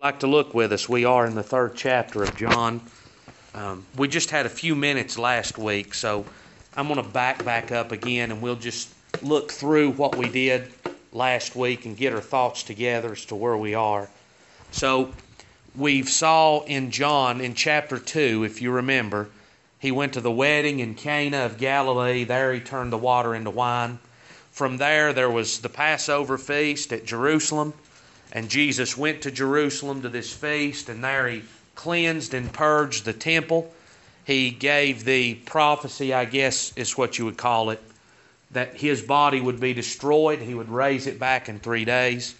like to look with us, we are in the third chapter of John. Um, we just had a few minutes last week, so I'm going to back back up again, and we'll just look through what we did last week and get our thoughts together as to where we are. So we've saw in John in chapter two, if you remember, he went to the wedding in Cana of Galilee. There he turned the water into wine. From there, there was the Passover feast at Jerusalem. And Jesus went to Jerusalem to this feast, and there he cleansed and purged the temple. He gave the prophecy, I guess is what you would call it, that his body would be destroyed. He would raise it back in three days.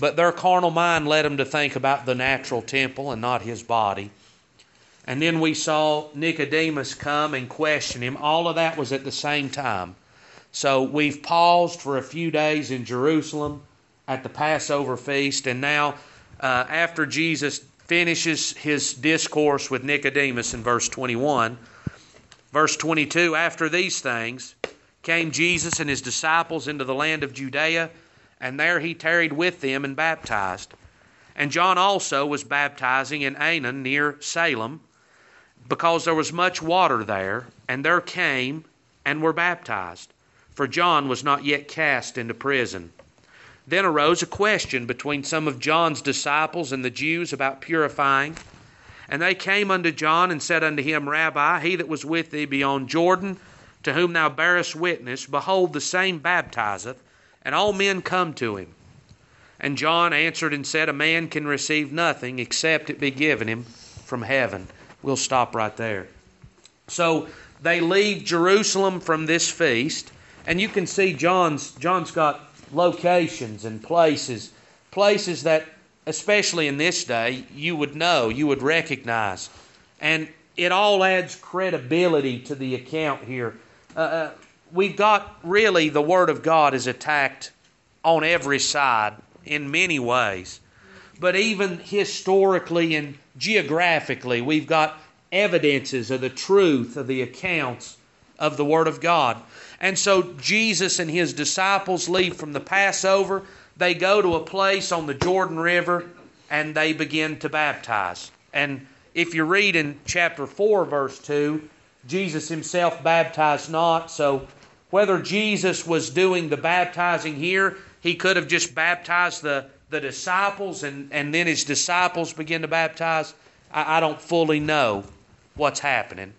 But their carnal mind led them to think about the natural temple and not his body. And then we saw Nicodemus come and question him. All of that was at the same time. So we've paused for a few days in Jerusalem at the Passover feast, and now uh, after Jesus finishes his discourse with Nicodemus in verse 21, verse 22, after these things came Jesus and his disciples into the land of Judea, and there he tarried with them and baptized. And John also was baptizing in Aenon near Salem, because there was much water there, and there came and were baptized for John was not yet cast into prison. Then arose a question between some of John's disciples and the Jews about purifying. And they came unto John and said unto him, Rabbi, he that was with thee beyond Jordan, to whom thou bearest witness, behold, the same baptizeth, and all men come to him. And John answered and said, A man can receive nothing except it be given him from heaven. We'll stop right there. So they leave Jerusalem from this feast and you can see John's John's got locations and places, places that especially in this day you would know, you would recognize. And it all adds credibility to the account here. Uh, uh, we've got really the Word of God is attacked on every side in many ways. But even historically and geographically, we've got evidences of the truth of the accounts of the Word of God. And so Jesus and his disciples leave from the Passover. They go to a place on the Jordan River and they begin to baptize. And if you read in chapter 4, verse 2, Jesus himself baptized not. So whether Jesus was doing the baptizing here, he could have just baptized the, the disciples and, and then his disciples begin to baptize. I, I don't fully know what's happening.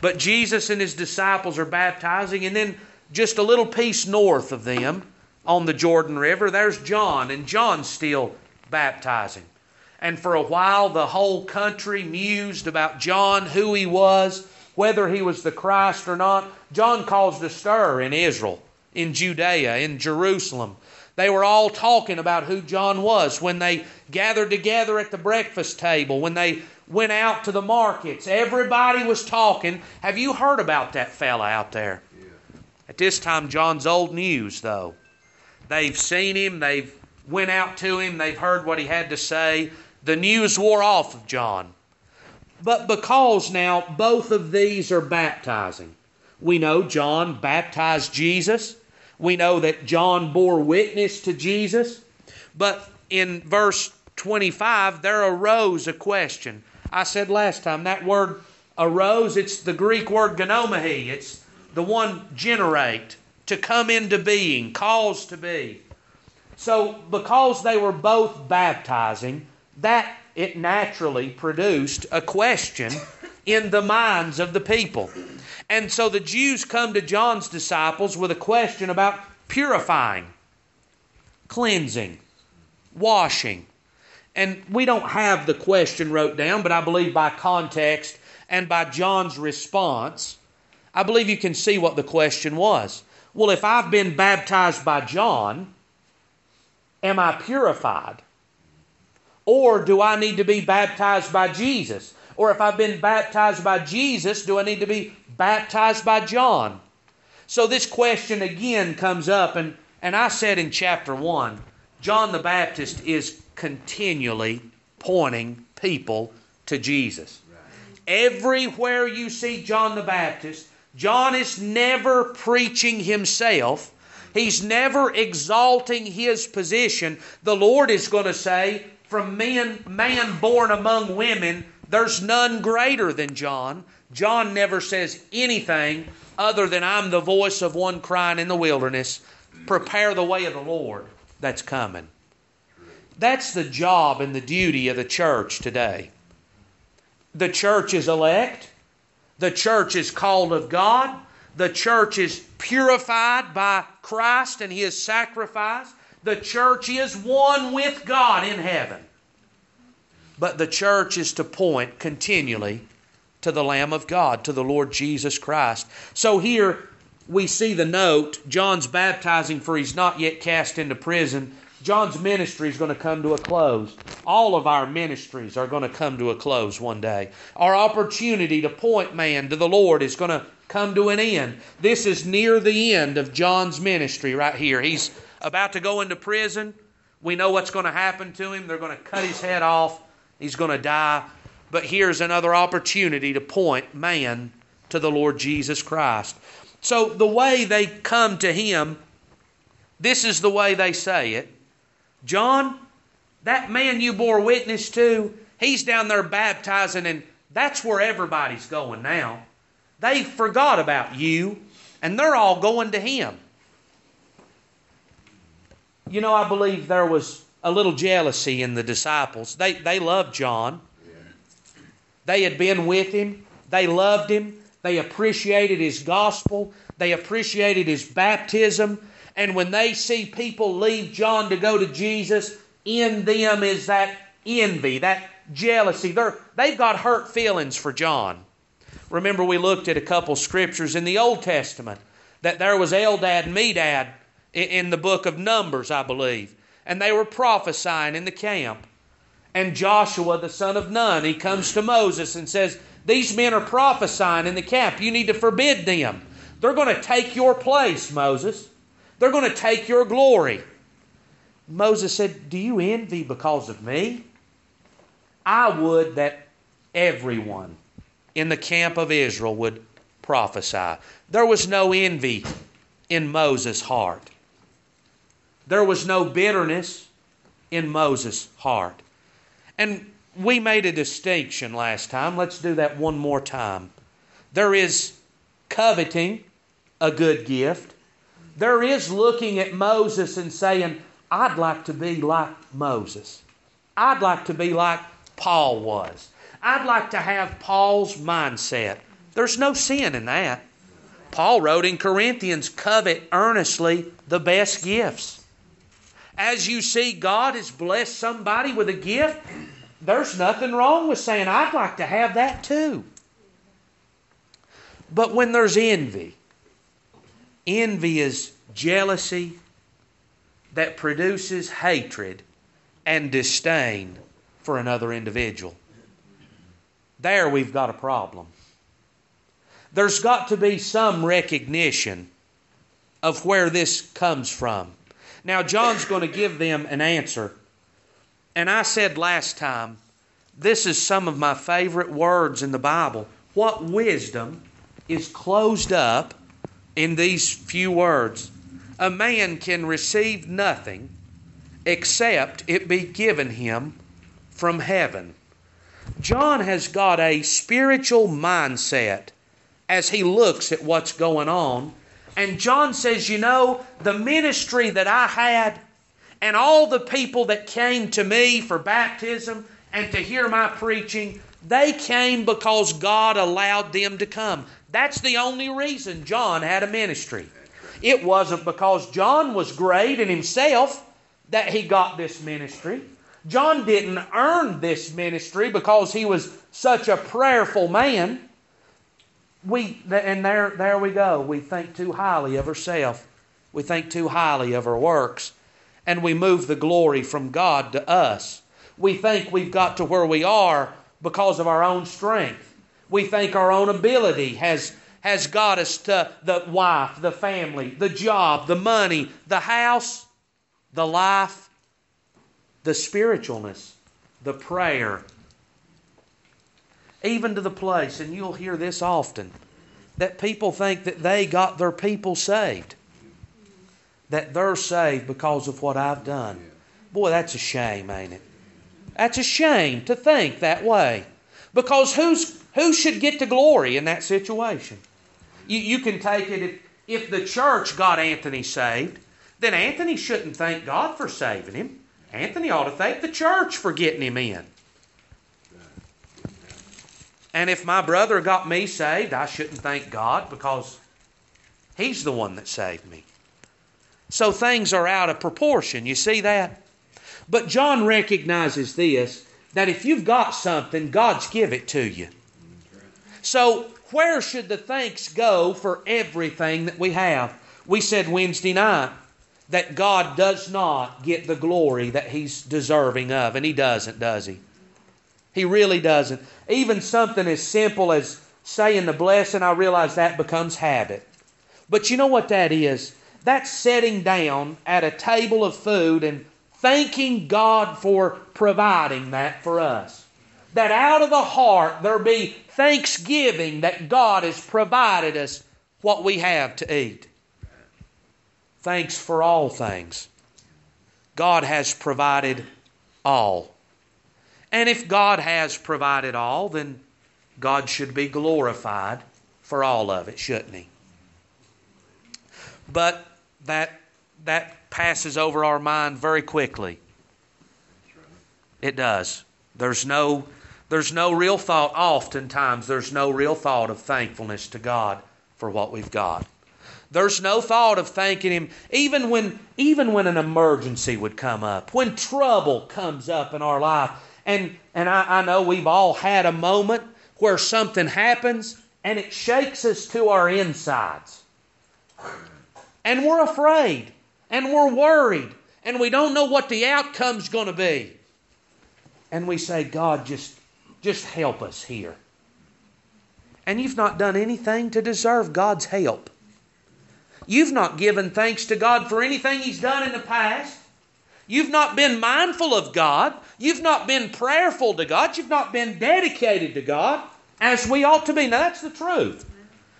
But Jesus and his disciples are baptizing, and then just a little piece north of them on the Jordan River, there's John, and John's still baptizing. And for a while, the whole country mused about John, who he was, whether he was the Christ or not. John caused a stir in Israel, in Judea, in Jerusalem. They were all talking about who John was when they gathered together at the breakfast table, when they went out to the markets. Everybody was talking. Have you heard about that fella out there? Yeah. At this time, John's old news, though. They've seen him, they've went out to him, they've heard what he had to say. The news wore off of John. But because now both of these are baptizing, we know John baptized Jesus. We know that John bore witness to Jesus. But in verse 25, there arose a question I said last time, that word arose, it's the Greek word ginomai. It's the one generate, to come into being, cause to be. So, because they were both baptizing, that it naturally produced a question in the minds of the people. And so the Jews come to John's disciples with a question about purifying, cleansing, washing. And we don't have the question wrote down, but I believe by context and by John's response, I believe you can see what the question was. Well, if I've been baptized by John, am I purified? Or do I need to be baptized by Jesus? Or if I've been baptized by Jesus, do I need to be baptized by John? So this question again comes up, and, and I said in chapter 1 John the Baptist is continually pointing people to Jesus. Everywhere you see John the Baptist, John is never preaching himself. He's never exalting his position. The Lord is going to say, from men, man born among women, there's none greater than John. John never says anything other than I'm the voice of one crying in the wilderness, prepare the way of the Lord that's coming. That's the job and the duty of the church today. The church is elect. The church is called of God. The church is purified by Christ and His sacrifice. The church is one with God in heaven. But the church is to point continually to the Lamb of God, to the Lord Jesus Christ. So here we see the note John's baptizing, for he's not yet cast into prison. John's ministry is going to come to a close. All of our ministries are going to come to a close one day. Our opportunity to point man to the Lord is going to come to an end. This is near the end of John's ministry right here. He's about to go into prison. We know what's going to happen to him. They're going to cut his head off. He's going to die. But here's another opportunity to point man to the Lord Jesus Christ. So the way they come to him, this is the way they say it. John, that man you bore witness to, he's down there baptizing, and that's where everybody's going now. They forgot about you, and they're all going to him. You know, I believe there was a little jealousy in the disciples. They, they loved John. They had been with him. They loved him. They appreciated his gospel. They appreciated his baptism. And when they see people leave John to go to Jesus, in them is that envy, that jealousy. They're, they've got hurt feelings for John. Remember, we looked at a couple scriptures in the Old Testament that there was Eldad and Medad in the book of Numbers, I believe. And they were prophesying in the camp. And Joshua, the son of Nun, he comes to Moses and says, These men are prophesying in the camp. You need to forbid them. They're going to take your place, Moses. They're going to take your glory. Moses said, Do you envy because of me? I would that everyone in the camp of Israel would prophesy. There was no envy in Moses' heart. There was no bitterness in Moses' heart. And we made a distinction last time. Let's do that one more time. There is coveting a good gift. There is looking at Moses and saying, I'd like to be like Moses. I'd like to be like Paul was. I'd like to have Paul's mindset. There's no sin in that. Paul wrote in Corinthians, covet earnestly the best gifts. As you see God has blessed somebody with a gift, there's nothing wrong with saying, I'd like to have that too. But when there's envy, envy is jealousy that produces hatred and disdain for another individual. There we've got a problem. There's got to be some recognition of where this comes from. Now, John's going to give them an answer. And I said last time, this is some of my favorite words in the Bible. What wisdom is closed up in these few words? A man can receive nothing except it be given him from heaven. John has got a spiritual mindset as he looks at what's going on and John says, You know, the ministry that I had and all the people that came to me for baptism and to hear my preaching, they came because God allowed them to come. That's the only reason John had a ministry. It wasn't because John was great in himself that he got this ministry. John didn't earn this ministry because he was such a prayerful man we and there there we go. We think too highly of ourselves. We think too highly of our works, and we move the glory from God to us. We think we've got to where we are because of our own strength. We think our own ability has has got us to the wife, the family, the job, the money, the house, the life, the spiritualness, the prayer, even to the place, and you'll hear this often, that people think that they got their people saved. That they're saved because of what I've done. Boy, that's a shame, ain't it? That's a shame to think that way. Because who's, who should get the glory in that situation? You, you can take it if, if the church got Anthony saved, then Anthony shouldn't thank God for saving him. Anthony ought to thank the church for getting him in. And if my brother got me saved, I shouldn't thank God because he's the one that saved me. So things are out of proportion. You see that? But John recognizes this that if you've got something, God's give it to you. So where should the thanks go for everything that we have? We said Wednesday night that God does not get the glory that He's deserving of, and He doesn't, does He? He really doesn't. Even something as simple as saying the blessing, I realize that becomes habit. But you know what that is? That's sitting down at a table of food and thanking God for providing that for us. That out of the heart there be thanksgiving that God has provided us what we have to eat. Thanks for all things. God has provided all. And if God has provided all, then God should be glorified for all of it, shouldn't He? But that, that passes over our mind very quickly. It does. There's no, there's no real thought, oftentimes, there's no real thought of thankfulness to God for what we've got. There's no thought of thanking Him, even when, even when an emergency would come up, when trouble comes up in our life. And, and I, I know we've all had a moment where something happens and it shakes us to our insides. And we're afraid and we're worried and we don't know what the outcome's going to be. And we say, God, just, just help us here. And you've not done anything to deserve God's help. You've not given thanks to God for anything He's done in the past. You've not been mindful of God. You've not been prayerful to God. You've not been dedicated to God as we ought to be. Now, that's the truth.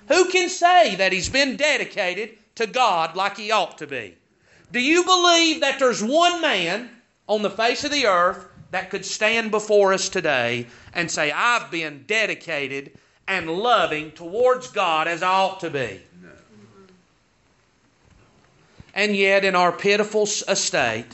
Who can say that he's been dedicated to God like he ought to be? Do you believe that there's one man on the face of the earth that could stand before us today and say, I've been dedicated and loving towards God as I ought to be? And yet, in our pitiful estate,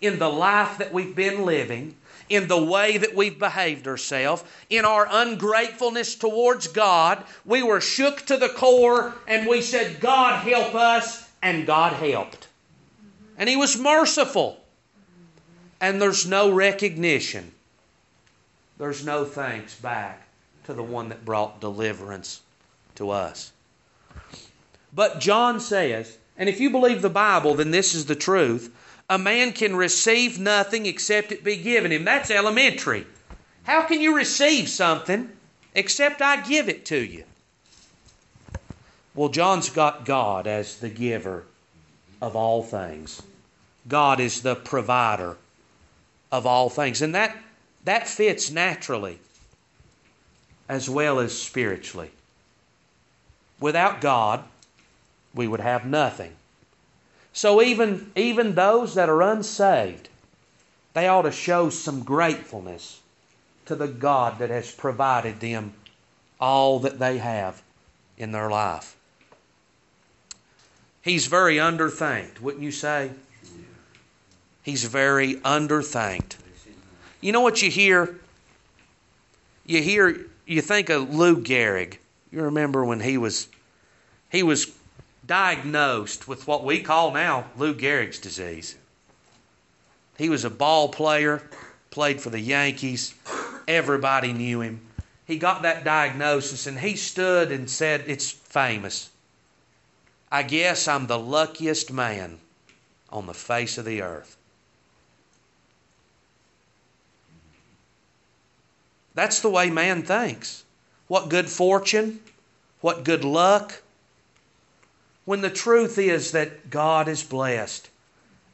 in the life that we've been living, in the way that we've behaved ourselves, in our ungratefulness towards God, we were shook to the core and we said, God help us, and God helped. And He was merciful. And there's no recognition, there's no thanks back to the one that brought deliverance to us. But John says, and if you believe the Bible, then this is the truth a man can receive nothing except it be given him. That's elementary. How can you receive something except I give it to you? Well, John's got God as the giver of all things. God is the provider of all things. And that, that fits naturally as well as spiritually. Without God, we would have nothing. So even, even those that are unsaved, they ought to show some gratefulness to the God that has provided them all that they have in their life. He's very underthanked, wouldn't you say? He's very underthanked. You know what you hear? You hear, you think of Lou Gehrig. You remember when he was, he was diagnosed with what we call now Lou Gehrig's disease. He was a ball player, played for the Yankees. Everybody knew him. He got that diagnosis and he stood and said, It's famous. I guess I'm the luckiest man on the face of the earth. That's the way man thinks. What good fortune, what good luck, when the truth is that God is blessed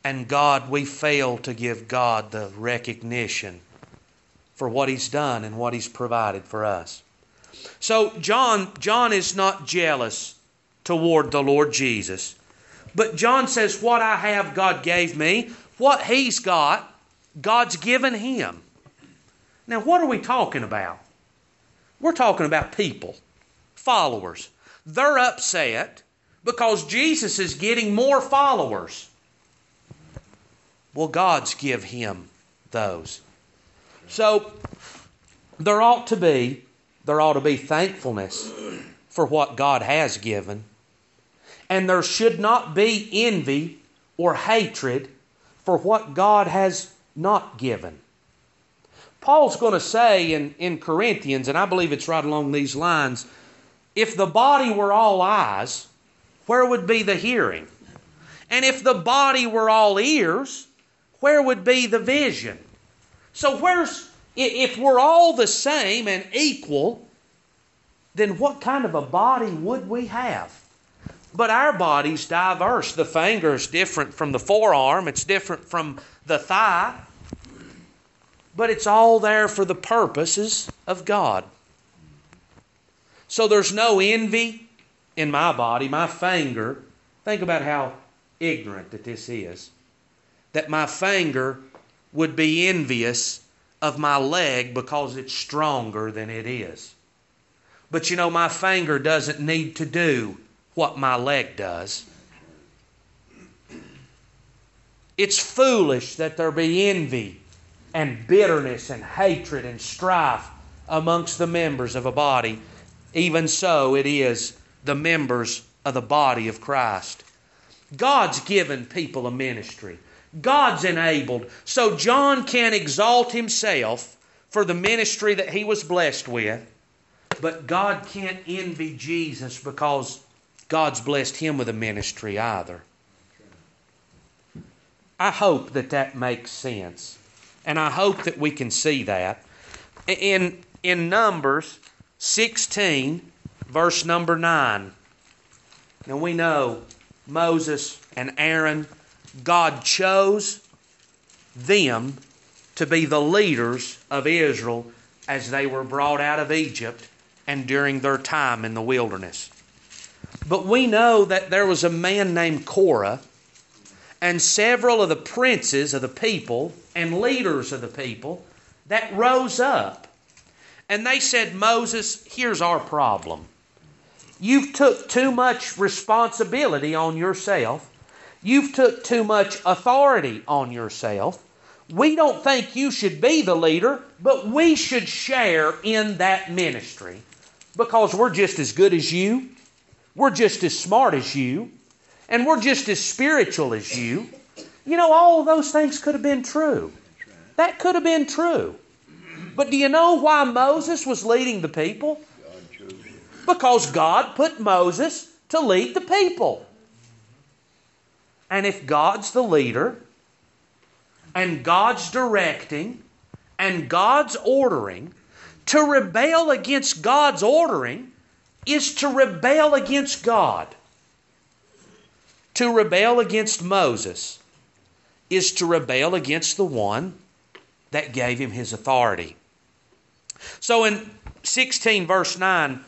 and God, we fail to give God the recognition for what He's done and what He's provided for us. So John, John is not jealous toward the Lord Jesus. But John says, What I have, God gave me. What he's got, God's given him. Now, what are we talking about? We're talking about people, followers. They're upset because Jesus is getting more followers. Well, God's give him those. So there ought to be there ought to be thankfulness for what God has given. And there should not be envy or hatred for what God has not given. Paul's going to say in, in Corinthians, and I believe it's right along these lines if the body were all eyes, where would be the hearing? And if the body were all ears, where would be the vision? So, where's, if we're all the same and equal, then what kind of a body would we have? But our body's diverse. The finger is different from the forearm, it's different from the thigh, but it's all there for the purposes of God. So there's no envy in my body, my finger. Think about how ignorant that this is. That my finger would be envious of my leg because it's stronger than it is. But you know, my finger doesn't need to do what my leg does. It's foolish that there be envy and bitterness and hatred and strife amongst the members of a body. Even so, it is the members of the body of Christ. God's given people a ministry. God's enabled. So John can exalt himself for the ministry that he was blessed with, but God can't envy Jesus because God's blessed him with a ministry either. I hope that that makes sense. And I hope that we can see that. In, in Numbers 16, verse number 9. Now we know Moses and Aaron, God chose them to be the leaders of Israel as they were brought out of Egypt and during their time in the wilderness. But we know that there was a man named Korah and several of the princes of the people and leaders of the people that rose up. And they said, Moses, here's our problem. You've took too much responsibility on yourself. You've took too much authority on yourself. We don't think you should be the leader, but we should share in that ministry because we're just as good as you. We're just as smart as you. And we're just as spiritual as you. You know, all those things could have been true. That could have been true. But do you know why Moses was leading the people? Because God put Moses to lead the people. And if God's the leader, and God's directing, and God's ordering, to rebel against God's ordering is to rebel against God. To rebel against Moses is to rebel against the one that gave him his authority. So in 16, verse 9,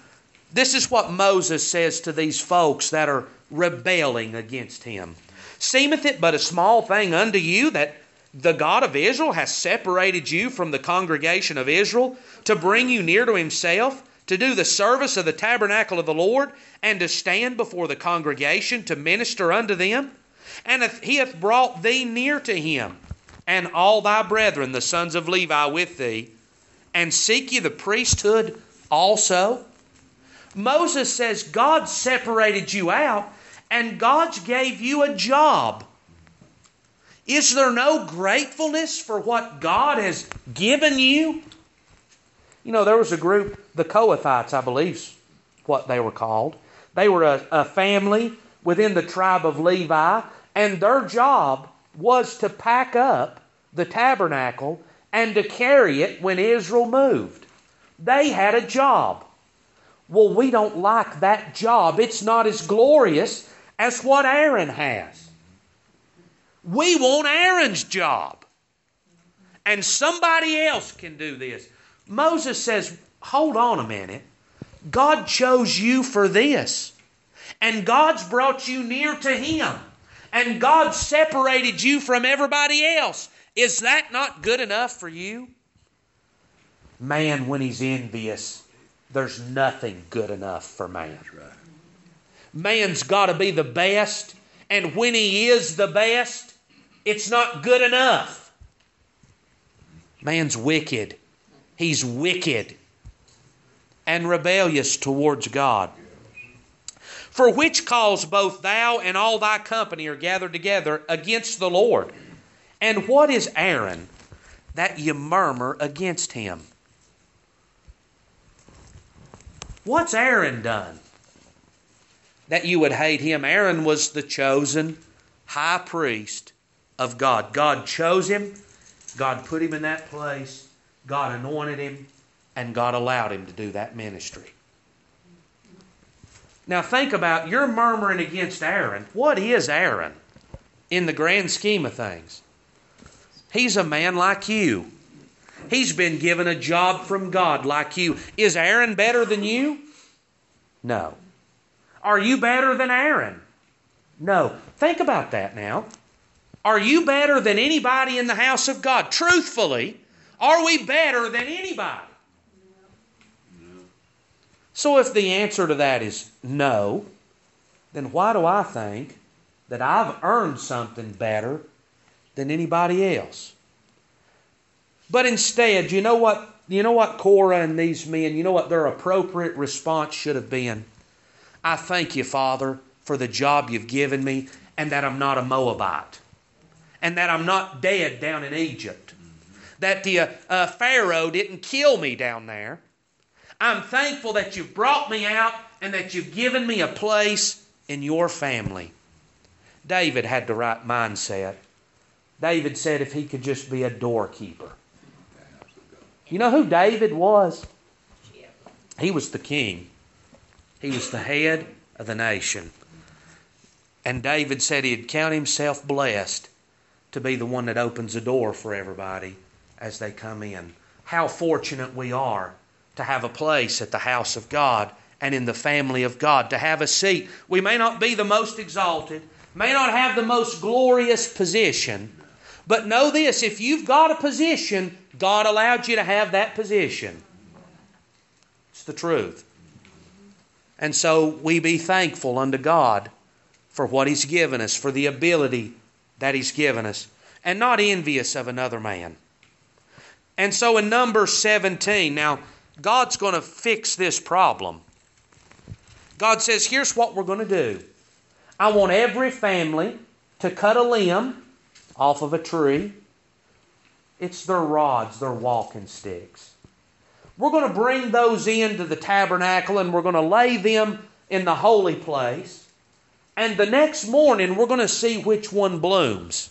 this is what Moses says to these folks that are rebelling against him. Seemeth it but a small thing unto you that the God of Israel has separated you from the congregation of Israel to bring you near to himself? To do the service of the tabernacle of the Lord, and to stand before the congregation to minister unto them? And he hath brought thee near to him, and all thy brethren, the sons of Levi, with thee, and seek ye the priesthood also? Moses says God separated you out, and God gave you a job. Is there no gratefulness for what God has given you? You know, there was a group, the Kohathites, I believe, what they were called. They were a, a family within the tribe of Levi, and their job was to pack up the tabernacle and to carry it when Israel moved. They had a job. Well, we don't like that job. It's not as glorious as what Aaron has. We want Aaron's job. And somebody else can do this. Moses says, Hold on a minute. God chose you for this. And God's brought you near to Him. And God separated you from everybody else. Is that not good enough for you? man, when he's envious, there's nothing good enough for man. Man's got to be the best, and when he is the best, it's not good enough. Man's wicked. He's wicked and rebellious towards God. For which cause both thou and all thy company are gathered together against the Lord. And what is Aaron that ye murmur against him? What's Aaron done that you would hate him? Aaron was the chosen high priest of God. God chose him, God put him in that place, God anointed him, and God allowed him to do that ministry. Now think about you're murmuring against Aaron. What is Aaron in the grand scheme of things? He's a man like you. He's been given a job from God like you. Is Aaron better than you? No. Are you better than Aaron? No. Think about that now. Are you better than anybody in the house of God? Truthfully, are we better than anybody? So if the answer to that is no, then why do I think that I've earned something better than anybody else? But instead, you know what you know what Korah and these men, you know what their appropriate response should have been? I thank you, Father, for the job you've given me and that I'm not a Moabite and that I'm not dead down in Egypt. That the uh, uh, Pharaoh didn't kill me down there I'm thankful that you've brought me out and that you've given me a place in your family. David had the right mindset. David said if he could just be a doorkeeper. You know who David was? He was the king, he was the head of the nation. And David said he'd count himself blessed to be the one that opens the door for everybody as they come in. How fortunate we are to have a place at the house of God and in the family of God, to have a seat. We may not be the most exalted, may not have the most glorious position, but know this if you've got a position, God allowed you to have that position. It's the truth. And so we be thankful unto God for what He's given us, for the ability that He's given us, and not envious of another man. And so in number 17, now God's going to fix this problem. God says, here's what we're going to do. I want every family to cut a limb off of a tree. It's their rods, their walking sticks. We're going to bring those into the tabernacle and we're going to lay them in the holy place. And the next morning, we're going to see which one blooms.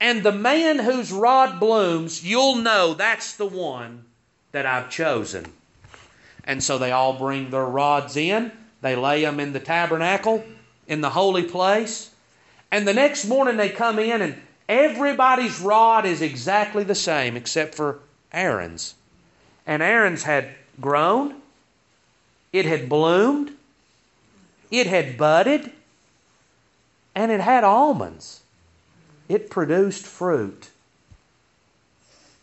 And the man whose rod blooms, you'll know that's the one that I've chosen. And so they all bring their rods in, they lay them in the tabernacle, in the holy place. And the next morning they come in, and everybody's rod is exactly the same except for Aaron's. And Aaron's had grown, it had bloomed, it had budded, and it had almonds. It produced fruit.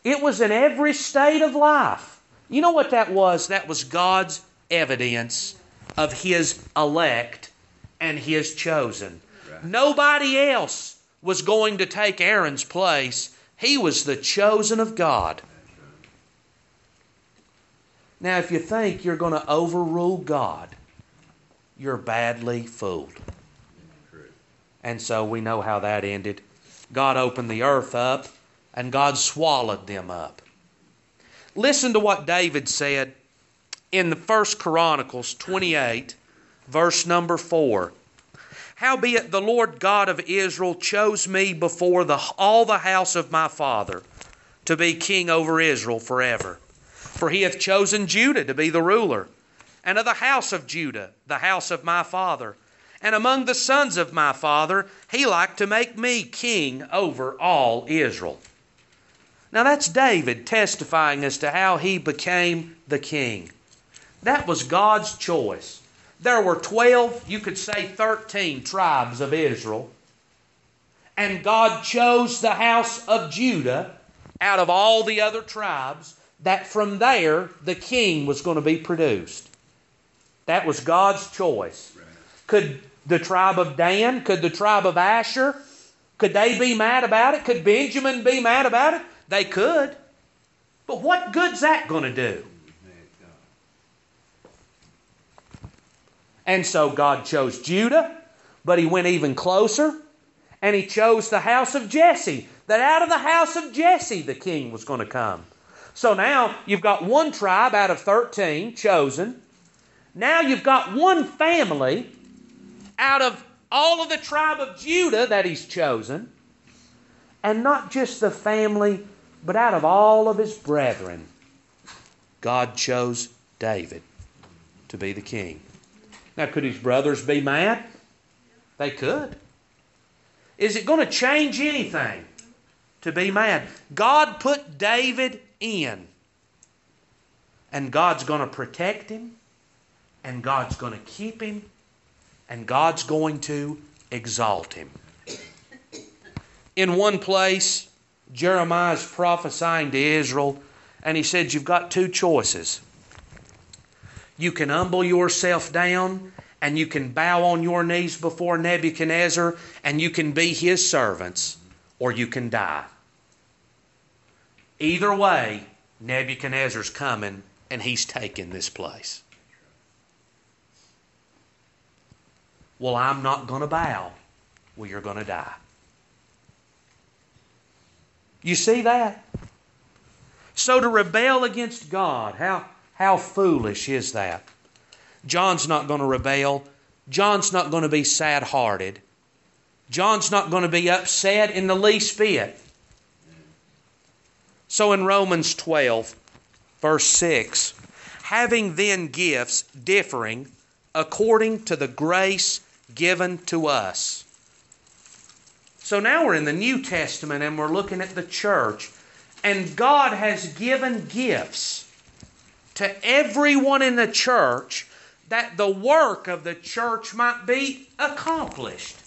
It was in every state of life. You know what that was? That was God's evidence of His elect and His chosen. Right. Nobody else was going to take Aaron's place. He was the chosen of God. Now, if you think you're going to overrule God, you're badly fooled. And so we know how that ended. God opened the earth up and God swallowed them up. Listen to what David said in the First Chronicles 28, verse number 4. Howbeit the Lord God of Israel chose me before the, all the house of my father to be king over Israel forever. For he hath chosen Judah to be the ruler, and of the house of Judah, the house of my father. And among the sons of my father, he liked to make me king over all Israel. Now that's David testifying as to how he became the king. That was God's choice. There were 12, you could say 13 tribes of Israel. And God chose the house of Judah out of all the other tribes that from there the king was going to be produced. That was God's choice. Could the tribe of Dan, could the tribe of Asher, could they be mad about it? Could Benjamin be mad about it? They could. But what good's that going to do? And so God chose Judah, but he went even closer, and he chose the house of Jesse. That out of the house of Jesse the king was going to come. So now you've got one tribe out of 13 chosen. Now you've got one family out of all of the tribe of Judah that he's chosen. And not just the family, but out of all of his brethren. God chose David to be the king. Now, could his brothers be mad? They could. Is it going to change anything to be mad? God put David in, and God's going to protect him, and God's going to keep him, and God's going to exalt him. In one place, Jeremiah's prophesying to Israel, and he said, You've got two choices. You can humble yourself down and you can bow on your knees before Nebuchadnezzar and you can be his servants, or you can die. Either way, Nebuchadnezzar's coming and he's taking this place. Well, I'm not going to bow. Well, you're going to die. You see that? So to rebel against God, how, how foolish is that? John's not going to rebel. John's not going to be sad hearted. John's not going to be upset in the least bit. So in Romans 12, verse 6, having then gifts differing according to the grace given to us. So now we're in the New Testament and we're looking at the church. And God has given gifts to everyone in the church that the work of the church might be accomplished.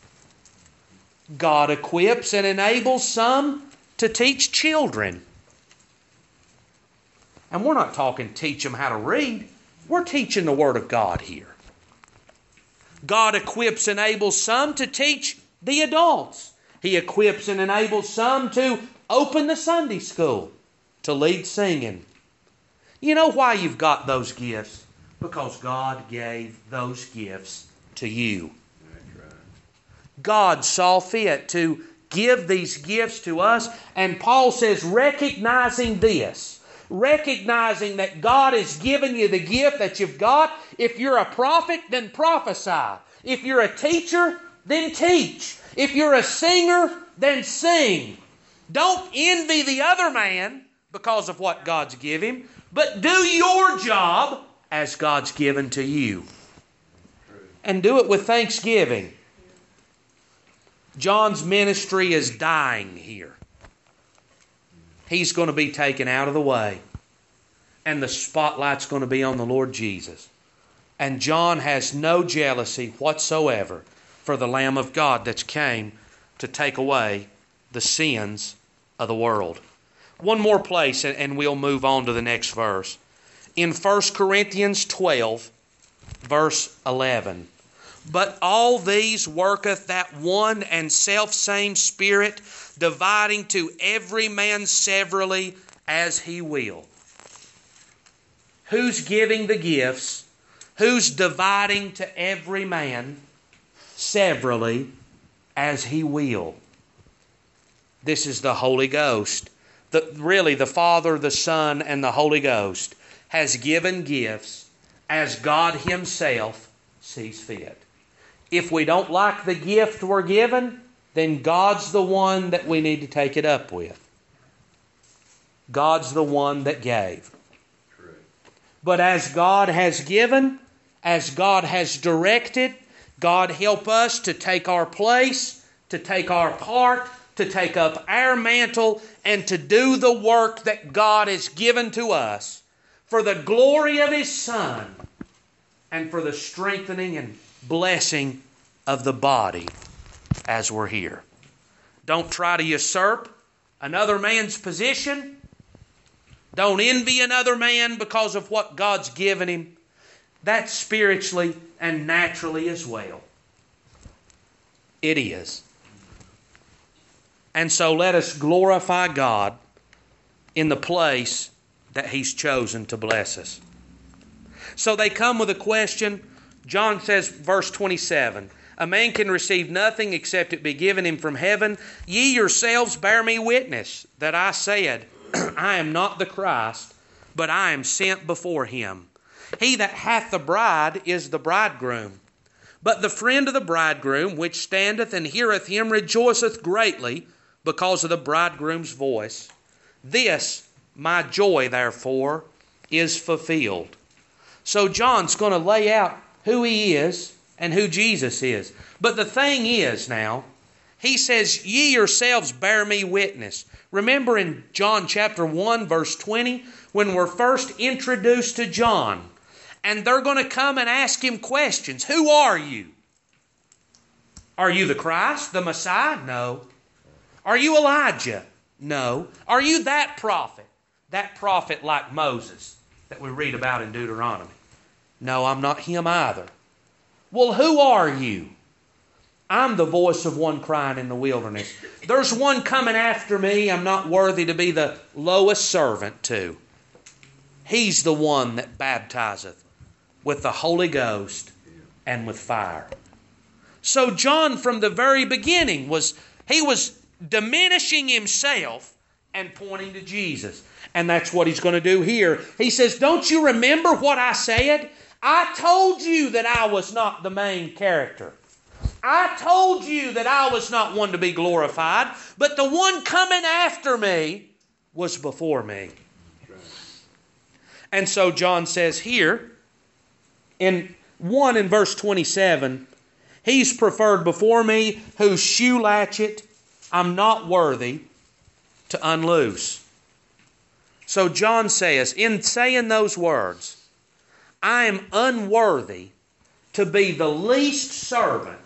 God equips and enables some to teach children. And we're not talking teach them how to read, we're teaching the Word of God here. God equips and enables some to teach the adults. He equips and enables some to open the Sunday school, to lead singing. You know why you've got those gifts? Because God gave those gifts to you. God saw fit to give these gifts to us, and Paul says, recognizing this, recognizing that God has given you the gift that you've got. If you're a prophet, then prophesy. If you're a teacher, then teach. If you're a singer, then sing. Don't envy the other man because of what God's given him, but do your job as God's given to you. And do it with thanksgiving. John's ministry is dying here. He's going to be taken out of the way, and the spotlight's going to be on the Lord Jesus. And John has no jealousy whatsoever for the Lamb of God that's came to take away the sins of the world. One more place, and we'll move on to the next verse. In 1 Corinthians 12, verse 11. But all these worketh that one and self same Spirit, dividing to every man severally as he will. Who's giving the gifts? Who's dividing to every man severally as he will? This is the Holy Ghost. The, really, the Father, the Son, and the Holy Ghost has given gifts as God Himself sees fit. If we don't like the gift we're given, then God's the one that we need to take it up with. God's the one that gave. But as God has given, as God has directed, God help us to take our place, to take our part, to take up our mantle, and to do the work that God has given to us for the glory of His Son and for the strengthening and blessing of the body as we're here. Don't try to usurp another man's position. Don't envy another man because of what God's given him. That's spiritually and naturally as well. It is. And so let us glorify God in the place that He's chosen to bless us. So they come with a question. John says, verse 27 A man can receive nothing except it be given him from heaven. Ye yourselves bear me witness that I said, I am not the Christ, but I am sent before him. He that hath the bride is the bridegroom. But the friend of the bridegroom, which standeth and heareth him, rejoiceth greatly because of the bridegroom's voice. This, my joy, therefore, is fulfilled. So John's going to lay out who he is and who Jesus is. But the thing is now, he says, Ye yourselves bear me witness. Remember in John chapter 1, verse 20, when we're first introduced to John, and they're going to come and ask him questions Who are you? Are you the Christ, the Messiah? No. Are you Elijah? No. Are you that prophet? That prophet like Moses that we read about in Deuteronomy? No, I'm not him either. Well, who are you? I'm the voice of one crying in the wilderness. There's one coming after me I'm not worthy to be the lowest servant to. He's the one that baptizeth with the Holy Ghost and with fire. So John from the very beginning was he was diminishing himself and pointing to Jesus. And that's what he's going to do here. He says, Don't you remember what I said? I told you that I was not the main character. I told you that I was not one to be glorified, but the one coming after me was before me. And so John says here in 1 in verse 27, he's preferred before me whose shoe latchet I'm not worthy to unloose. So John says, in saying those words, I am unworthy to be the least servant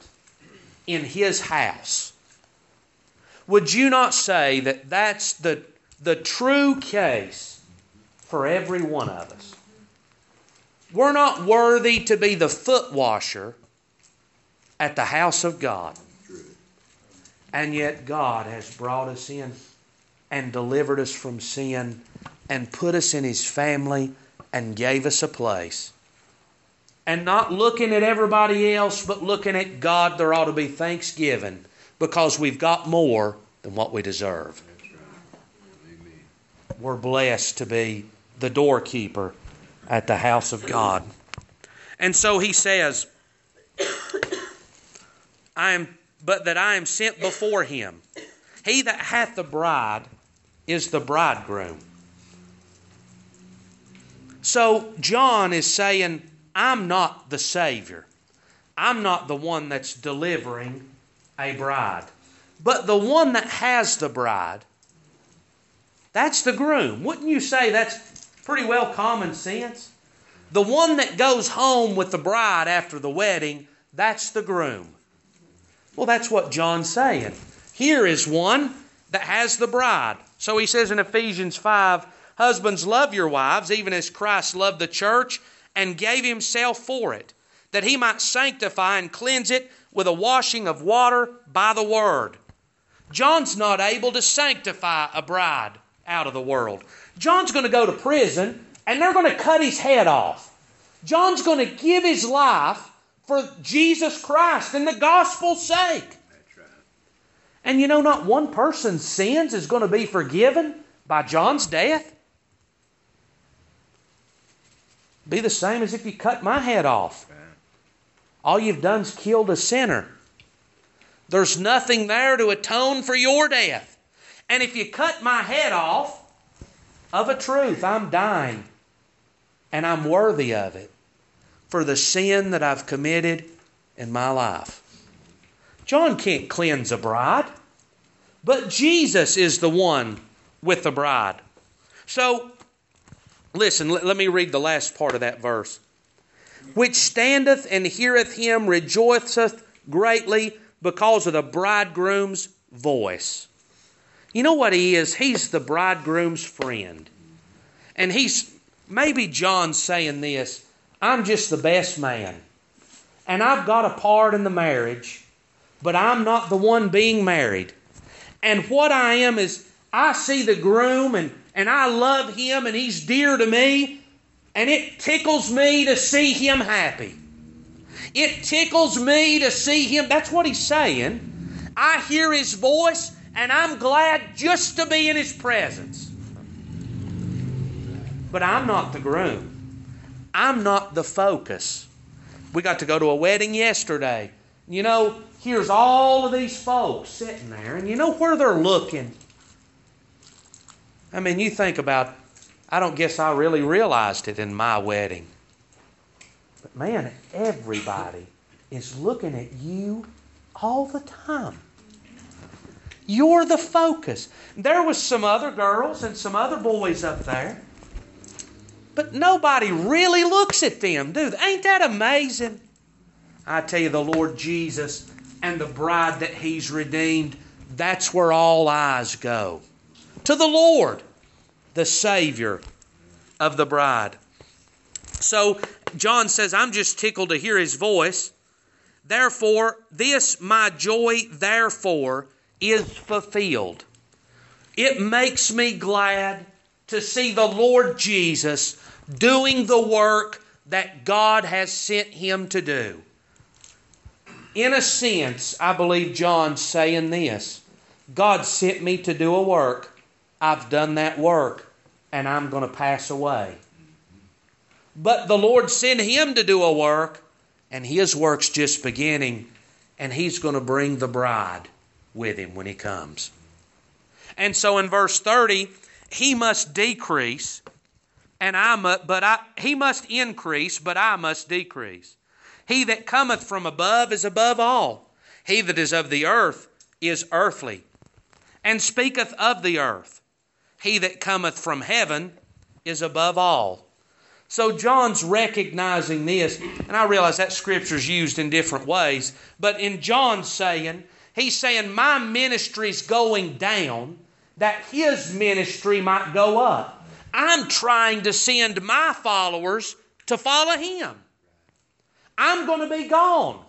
in his house. Would you not say that that's the, the true case for every one of us? We're not worthy to be the foot washer at the house of God. And yet, God has brought us in and delivered us from sin and put us in His family and gave us a place. And not looking at everybody else, but looking at God, there ought to be thanksgiving because we've got more than what we deserve. We're blessed to be the doorkeeper at the house of God. And so he says, I am but that I am sent before him. He that hath the bride is the bridegroom. So John is saying, I'm not the Savior. I'm not the one that's delivering a bride. But the one that has the bride, that's the groom. Wouldn't you say that's pretty well common sense? The one that goes home with the bride after the wedding, that's the groom. Well, that's what John's saying. Here is one that has the bride. So he says in Ephesians 5 Husbands, love your wives, even as Christ loved the church and gave himself for it, that he might sanctify and cleanse it with a washing of water by the word. John's not able to sanctify a bride out of the world. John's going to go to prison and they're going to cut his head off. John's going to give his life for Jesus Christ and the gospel's sake. And you know, not one person's sins is going to be forgiven by John's death. Be the same as if you cut my head off. All you've done is killed a sinner. There's nothing there to atone for your death. And if you cut my head off, of a truth, I'm dying. And I'm worthy of it for the sin that I've committed in my life. John can't cleanse a bride, but Jesus is the one with the bride. So, listen, let, let me read the last part of that verse. Which standeth and heareth him rejoiceth greatly because of the bridegroom's voice. You know what he is? He's the bridegroom's friend. And he's maybe John's saying this I'm just the best man. And I've got a part in the marriage, but I'm not the one being married. And what I am is I see the groom and, and I love him and he's dear to me. And it tickles me to see him happy. It tickles me to see him. That's what he's saying. I hear his voice and I'm glad just to be in his presence. But I'm not the groom. I'm not the focus. We got to go to a wedding yesterday. You know, here's all of these folks sitting there, and you know where they're looking. I mean, you think about, I don't guess I really realized it in my wedding. But man, everybody is looking at you all the time. You're the focus. There was some other girls and some other boys up there. But nobody really looks at them, do they? Ain't that amazing? I tell you, the Lord Jesus and the bride that He's redeemed, that's where all eyes go. To the Lord, the Savior of the bride. So John says, I'm just tickled to hear His voice. Therefore, this my joy, therefore, is fulfilled. It makes me glad to see the Lord Jesus doing the work that God has sent him to do. In a sense, I believe John's saying this God sent me to do a work. I've done that work, and I'm going to pass away. But the Lord sent him to do a work, and his work's just beginning, and he's going to bring the bride with him when he comes. And so in verse 30, he must decrease and I must, but I, he must increase, but I must decrease. He that cometh from above is above all. He that is of the earth is earthly, and speaketh of the earth. He that cometh from heaven is above all. So John's recognizing this, and I realize that scripture's used in different ways, but in John's saying, he's saying, My ministry's going down, that his ministry might go up. I'm trying to send my followers to follow him. I'm going to be gone.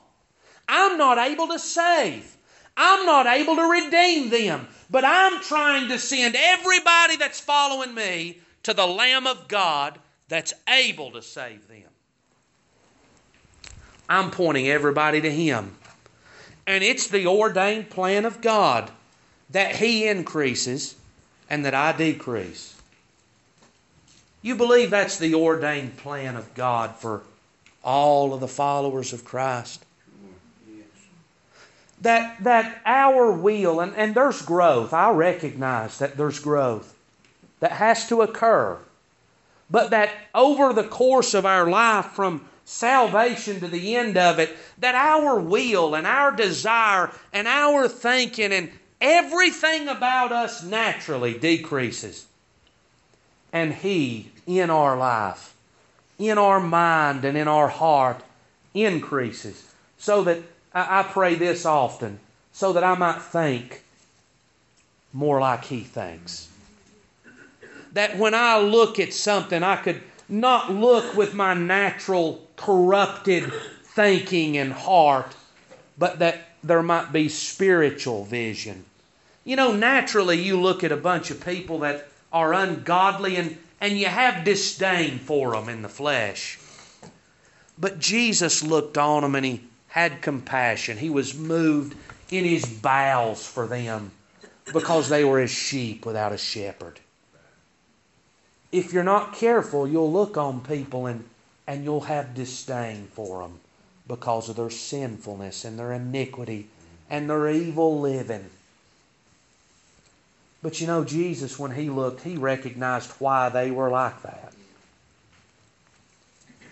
I'm not able to save. I'm not able to redeem them. But I'm trying to send everybody that's following me to the Lamb of God that's able to save them. I'm pointing everybody to Him. And it's the ordained plan of God that He increases and that I decrease. You believe that's the ordained plan of God for all of the followers of Christ? That, that our will, and, and there's growth, I recognize that there's growth that has to occur. But that over the course of our life, from salvation to the end of it, that our will and our desire and our thinking and everything about us naturally decreases and He in our life, in our mind, and in our heart increases. So that I, pray this often, so that I might think more like He thinks. That when I look at something, I could not look with my natural corrupted thinking and heart, but that there might be spiritual vision. You know, naturally, you look at a bunch of people that are ungodly and, and you have disdain for them in the flesh. But Jesus looked on them and he had compassion. He was moved in his bowels for them because they were as sheep without a shepherd. If you're not careful, you'll look on people and, and you'll have disdain for them because of their sinfulness and their iniquity and their evil living. But you know, Jesus, when he looked, he recognized why they were like that.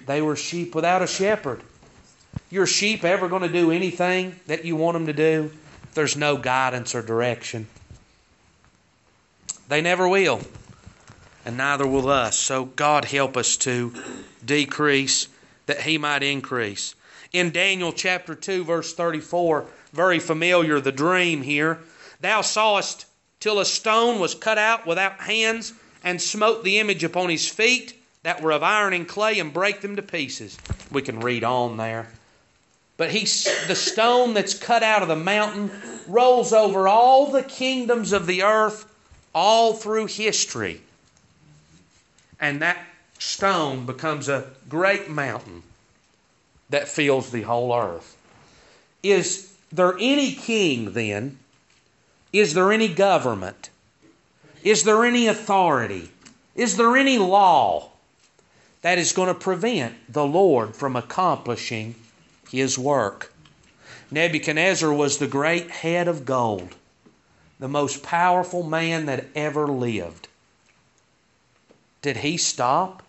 They were sheep without a shepherd. Your sheep ever going to do anything that you want them to do? There's no guidance or direction. They never will, and neither will us. So God help us to decrease that He might increase. In Daniel chapter 2, verse 34, very familiar, the dream here. Thou sawest till a stone was cut out without hands and smote the image upon his feet that were of iron and clay and brake them to pieces. We can read on there. But he, the stone that's cut out of the mountain rolls over all the kingdoms of the earth all through history. And that stone becomes a great mountain that fills the whole earth. Is there any king then? Is there any government? Is there any authority? Is there any law that is going to prevent the Lord from accomplishing his work? Nebuchadnezzar was the great head of gold, the most powerful man that ever lived. Did he stop?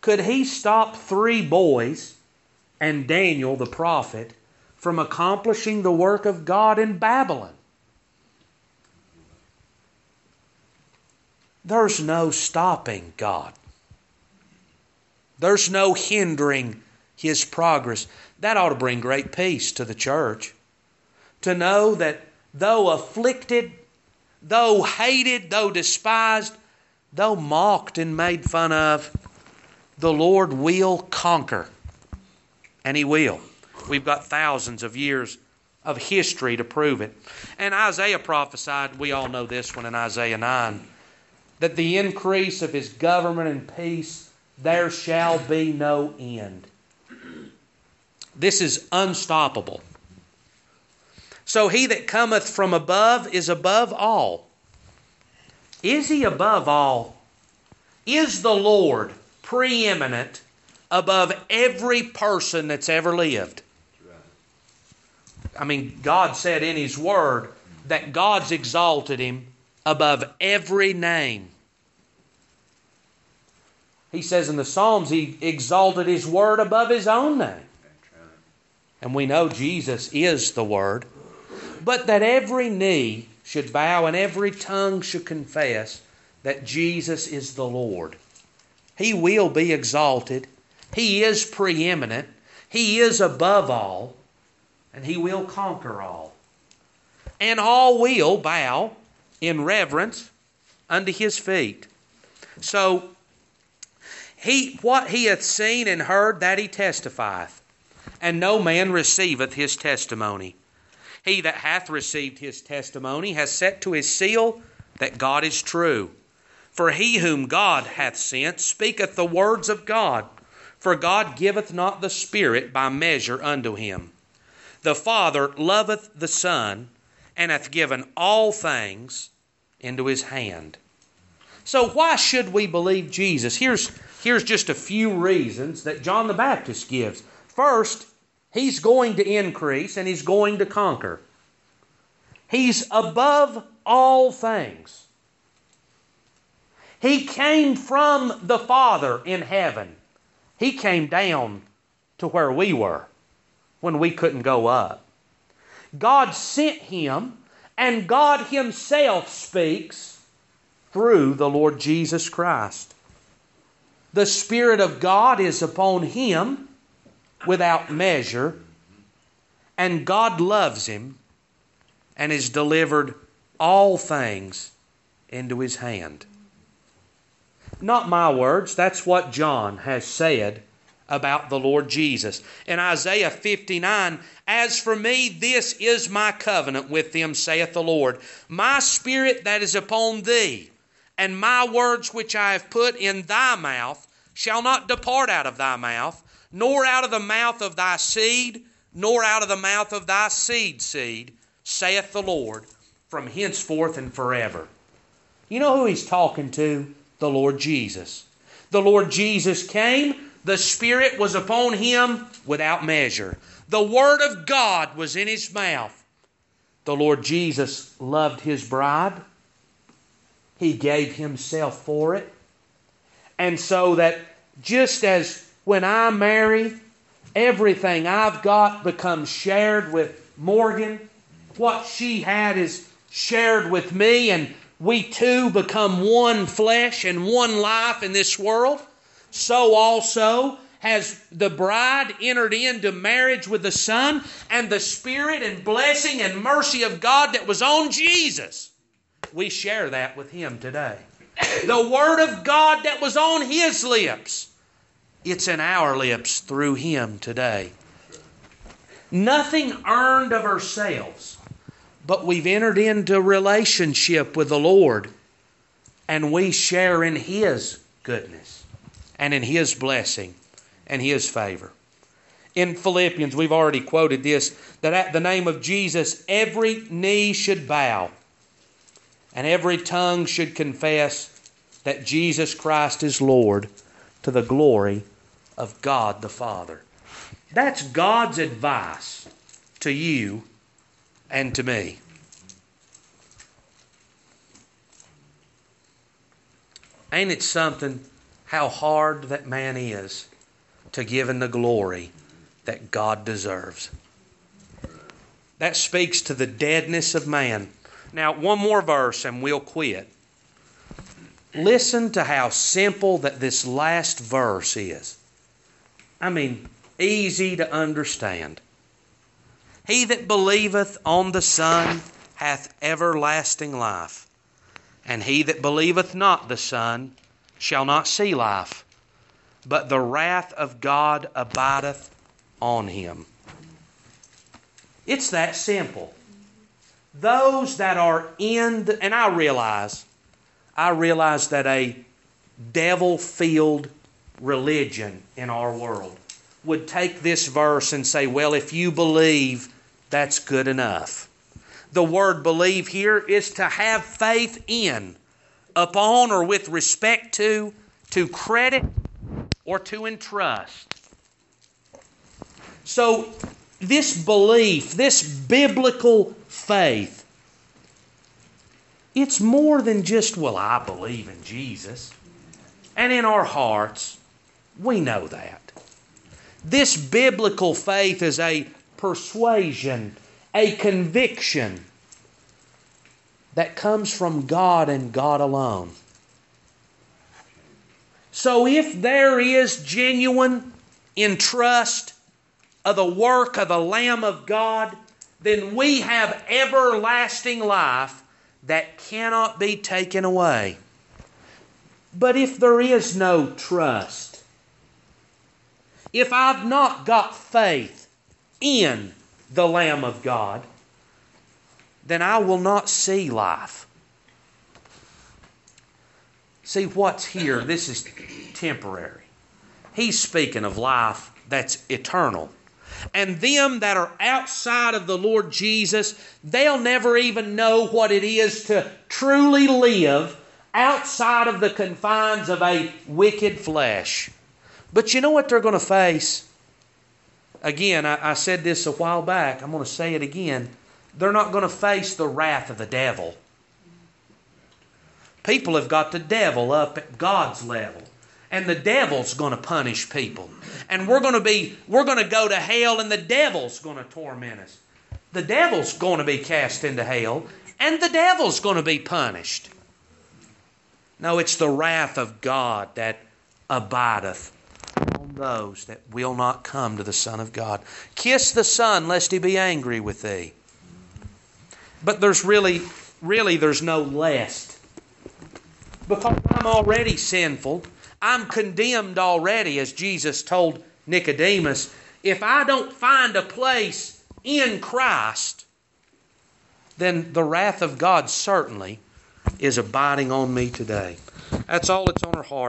Could he stop three boys and Daniel the prophet from accomplishing the work of God in Babylon? There's no stopping God. There's no hindering His progress. That ought to bring great peace to the church. To know that though afflicted, though hated, though despised, though mocked and made fun of, the Lord will conquer. And He will. We've got thousands of years of history to prove it. And Isaiah prophesied, we all know this one in Isaiah 9 that the increase of his government and peace there shall be no end. This is unstoppable. So he that cometh from above is above all. Is he above all? Is the Lord preeminent above every person that's ever lived? I mean, God said in His Word that God's exalted him above every name. He says in the Psalms, He exalted His Word above His own name. And we know Jesus is the Word. But that every knee should bow and every tongue should confess that Jesus is the Lord. He will be exalted. He is preeminent. He is above all. And He will conquer all. And all will bow in reverence unto his feet. So he what he hath seen and heard that he testifieth, and no man receiveth his testimony. He that hath received his testimony has set to his seal that God is true. For he whom God hath sent speaketh the words of God, for God giveth not the Spirit by measure unto him. The Father loveth the Son and hath given all things into his hand. So, why should we believe Jesus? Here's, here's just a few reasons that John the Baptist gives. First, he's going to increase and he's going to conquer. He's above all things. He came from the Father in heaven. He came down to where we were when we couldn't go up. God sent him, and God Himself speaks through the Lord Jesus Christ. The Spirit of God is upon him without measure, and God loves him and has delivered all things into his hand. Not my words, that's what John has said about the Lord Jesus. In Isaiah 59, As for me, this is my covenant with them, saith the Lord. My spirit that is upon thee, and my words which I have put in thy mouth, shall not depart out of thy mouth, nor out of the mouth of thy seed, nor out of the mouth of thy seed seed, saith the Lord, from henceforth and forever. You know who he's talking to? The Lord Jesus. The Lord Jesus came the Spirit was upon him without measure. The Word of God was in his mouth. The Lord Jesus loved his bride. He gave himself for it. And so that just as when I marry, everything I've got becomes shared with Morgan, what she had is shared with me, and we two become one flesh and one life in this world so also has the bride entered into marriage with the Son, and the Spirit and blessing and mercy of God that was on Jesus. We share that with Him today. The Word of God that was on His lips, it's in our lips through Him today. Nothing earned of ourselves, but we've entered into relationship with the Lord and we share in His goodness and in His blessing and His favor. In Philippians, we've already quoted this that at the name of Jesus, every knee should bow and every tongue should confess that Jesus Christ is Lord to the glory of God the Father. That's God's advice to you and to me. Ain't it something how hard that man is to give him the glory that God deserves? That speaks to the deadness of man. Now, one more verse and we'll quit. Listen to how simple that this last verse is. I mean, easy to understand. He that believeth on the Son hath everlasting life, and he that believeth not the Son shall not see life, but the wrath of God abideth on him. It's that simple. Those that are in, the, and I realize, I realize that a devil filled religion in our world would take this verse and say, well, if you believe, that's good enough. The word believe here is to have faith in, upon, or with respect to, to credit, or to entrust. So, this belief, this biblical faith, it's more than just, well, I believe in Jesus. And in our hearts, we know that. This biblical faith is a persuasion, a conviction that comes from God and God alone. So if there is genuine trust of the work of the Lamb of God, then we have everlasting life that cannot be taken away. But if there is no trust, if I've not got faith in the Lamb of God, then I will not see life. See what's here, this is temporary. He's speaking of life that's eternal. And them that are outside of the Lord Jesus, they'll never even know what it is to truly live outside of the confines of a wicked flesh. But you know what they're going to face? Again, I, I said this a while back. I'm going to say it again. They're not going to face the wrath of the devil. People have got the devil up at God's level and the devil's going to punish people. And we're going to be we're going to go to hell and the devil's going to torment us. The devil's going to be cast into hell and the devil's going to be punished. No, it's the wrath of God that abideth on those that will not come to the Son of God. Kiss the Son, lest he be angry with thee. But there's really, really, there's no lest. Because I'm already sinful. I'm condemned already, as Jesus told Nicodemus. If I don't find a place in Christ, then the wrath of God certainly is abiding on me today. That's all that's on our heart.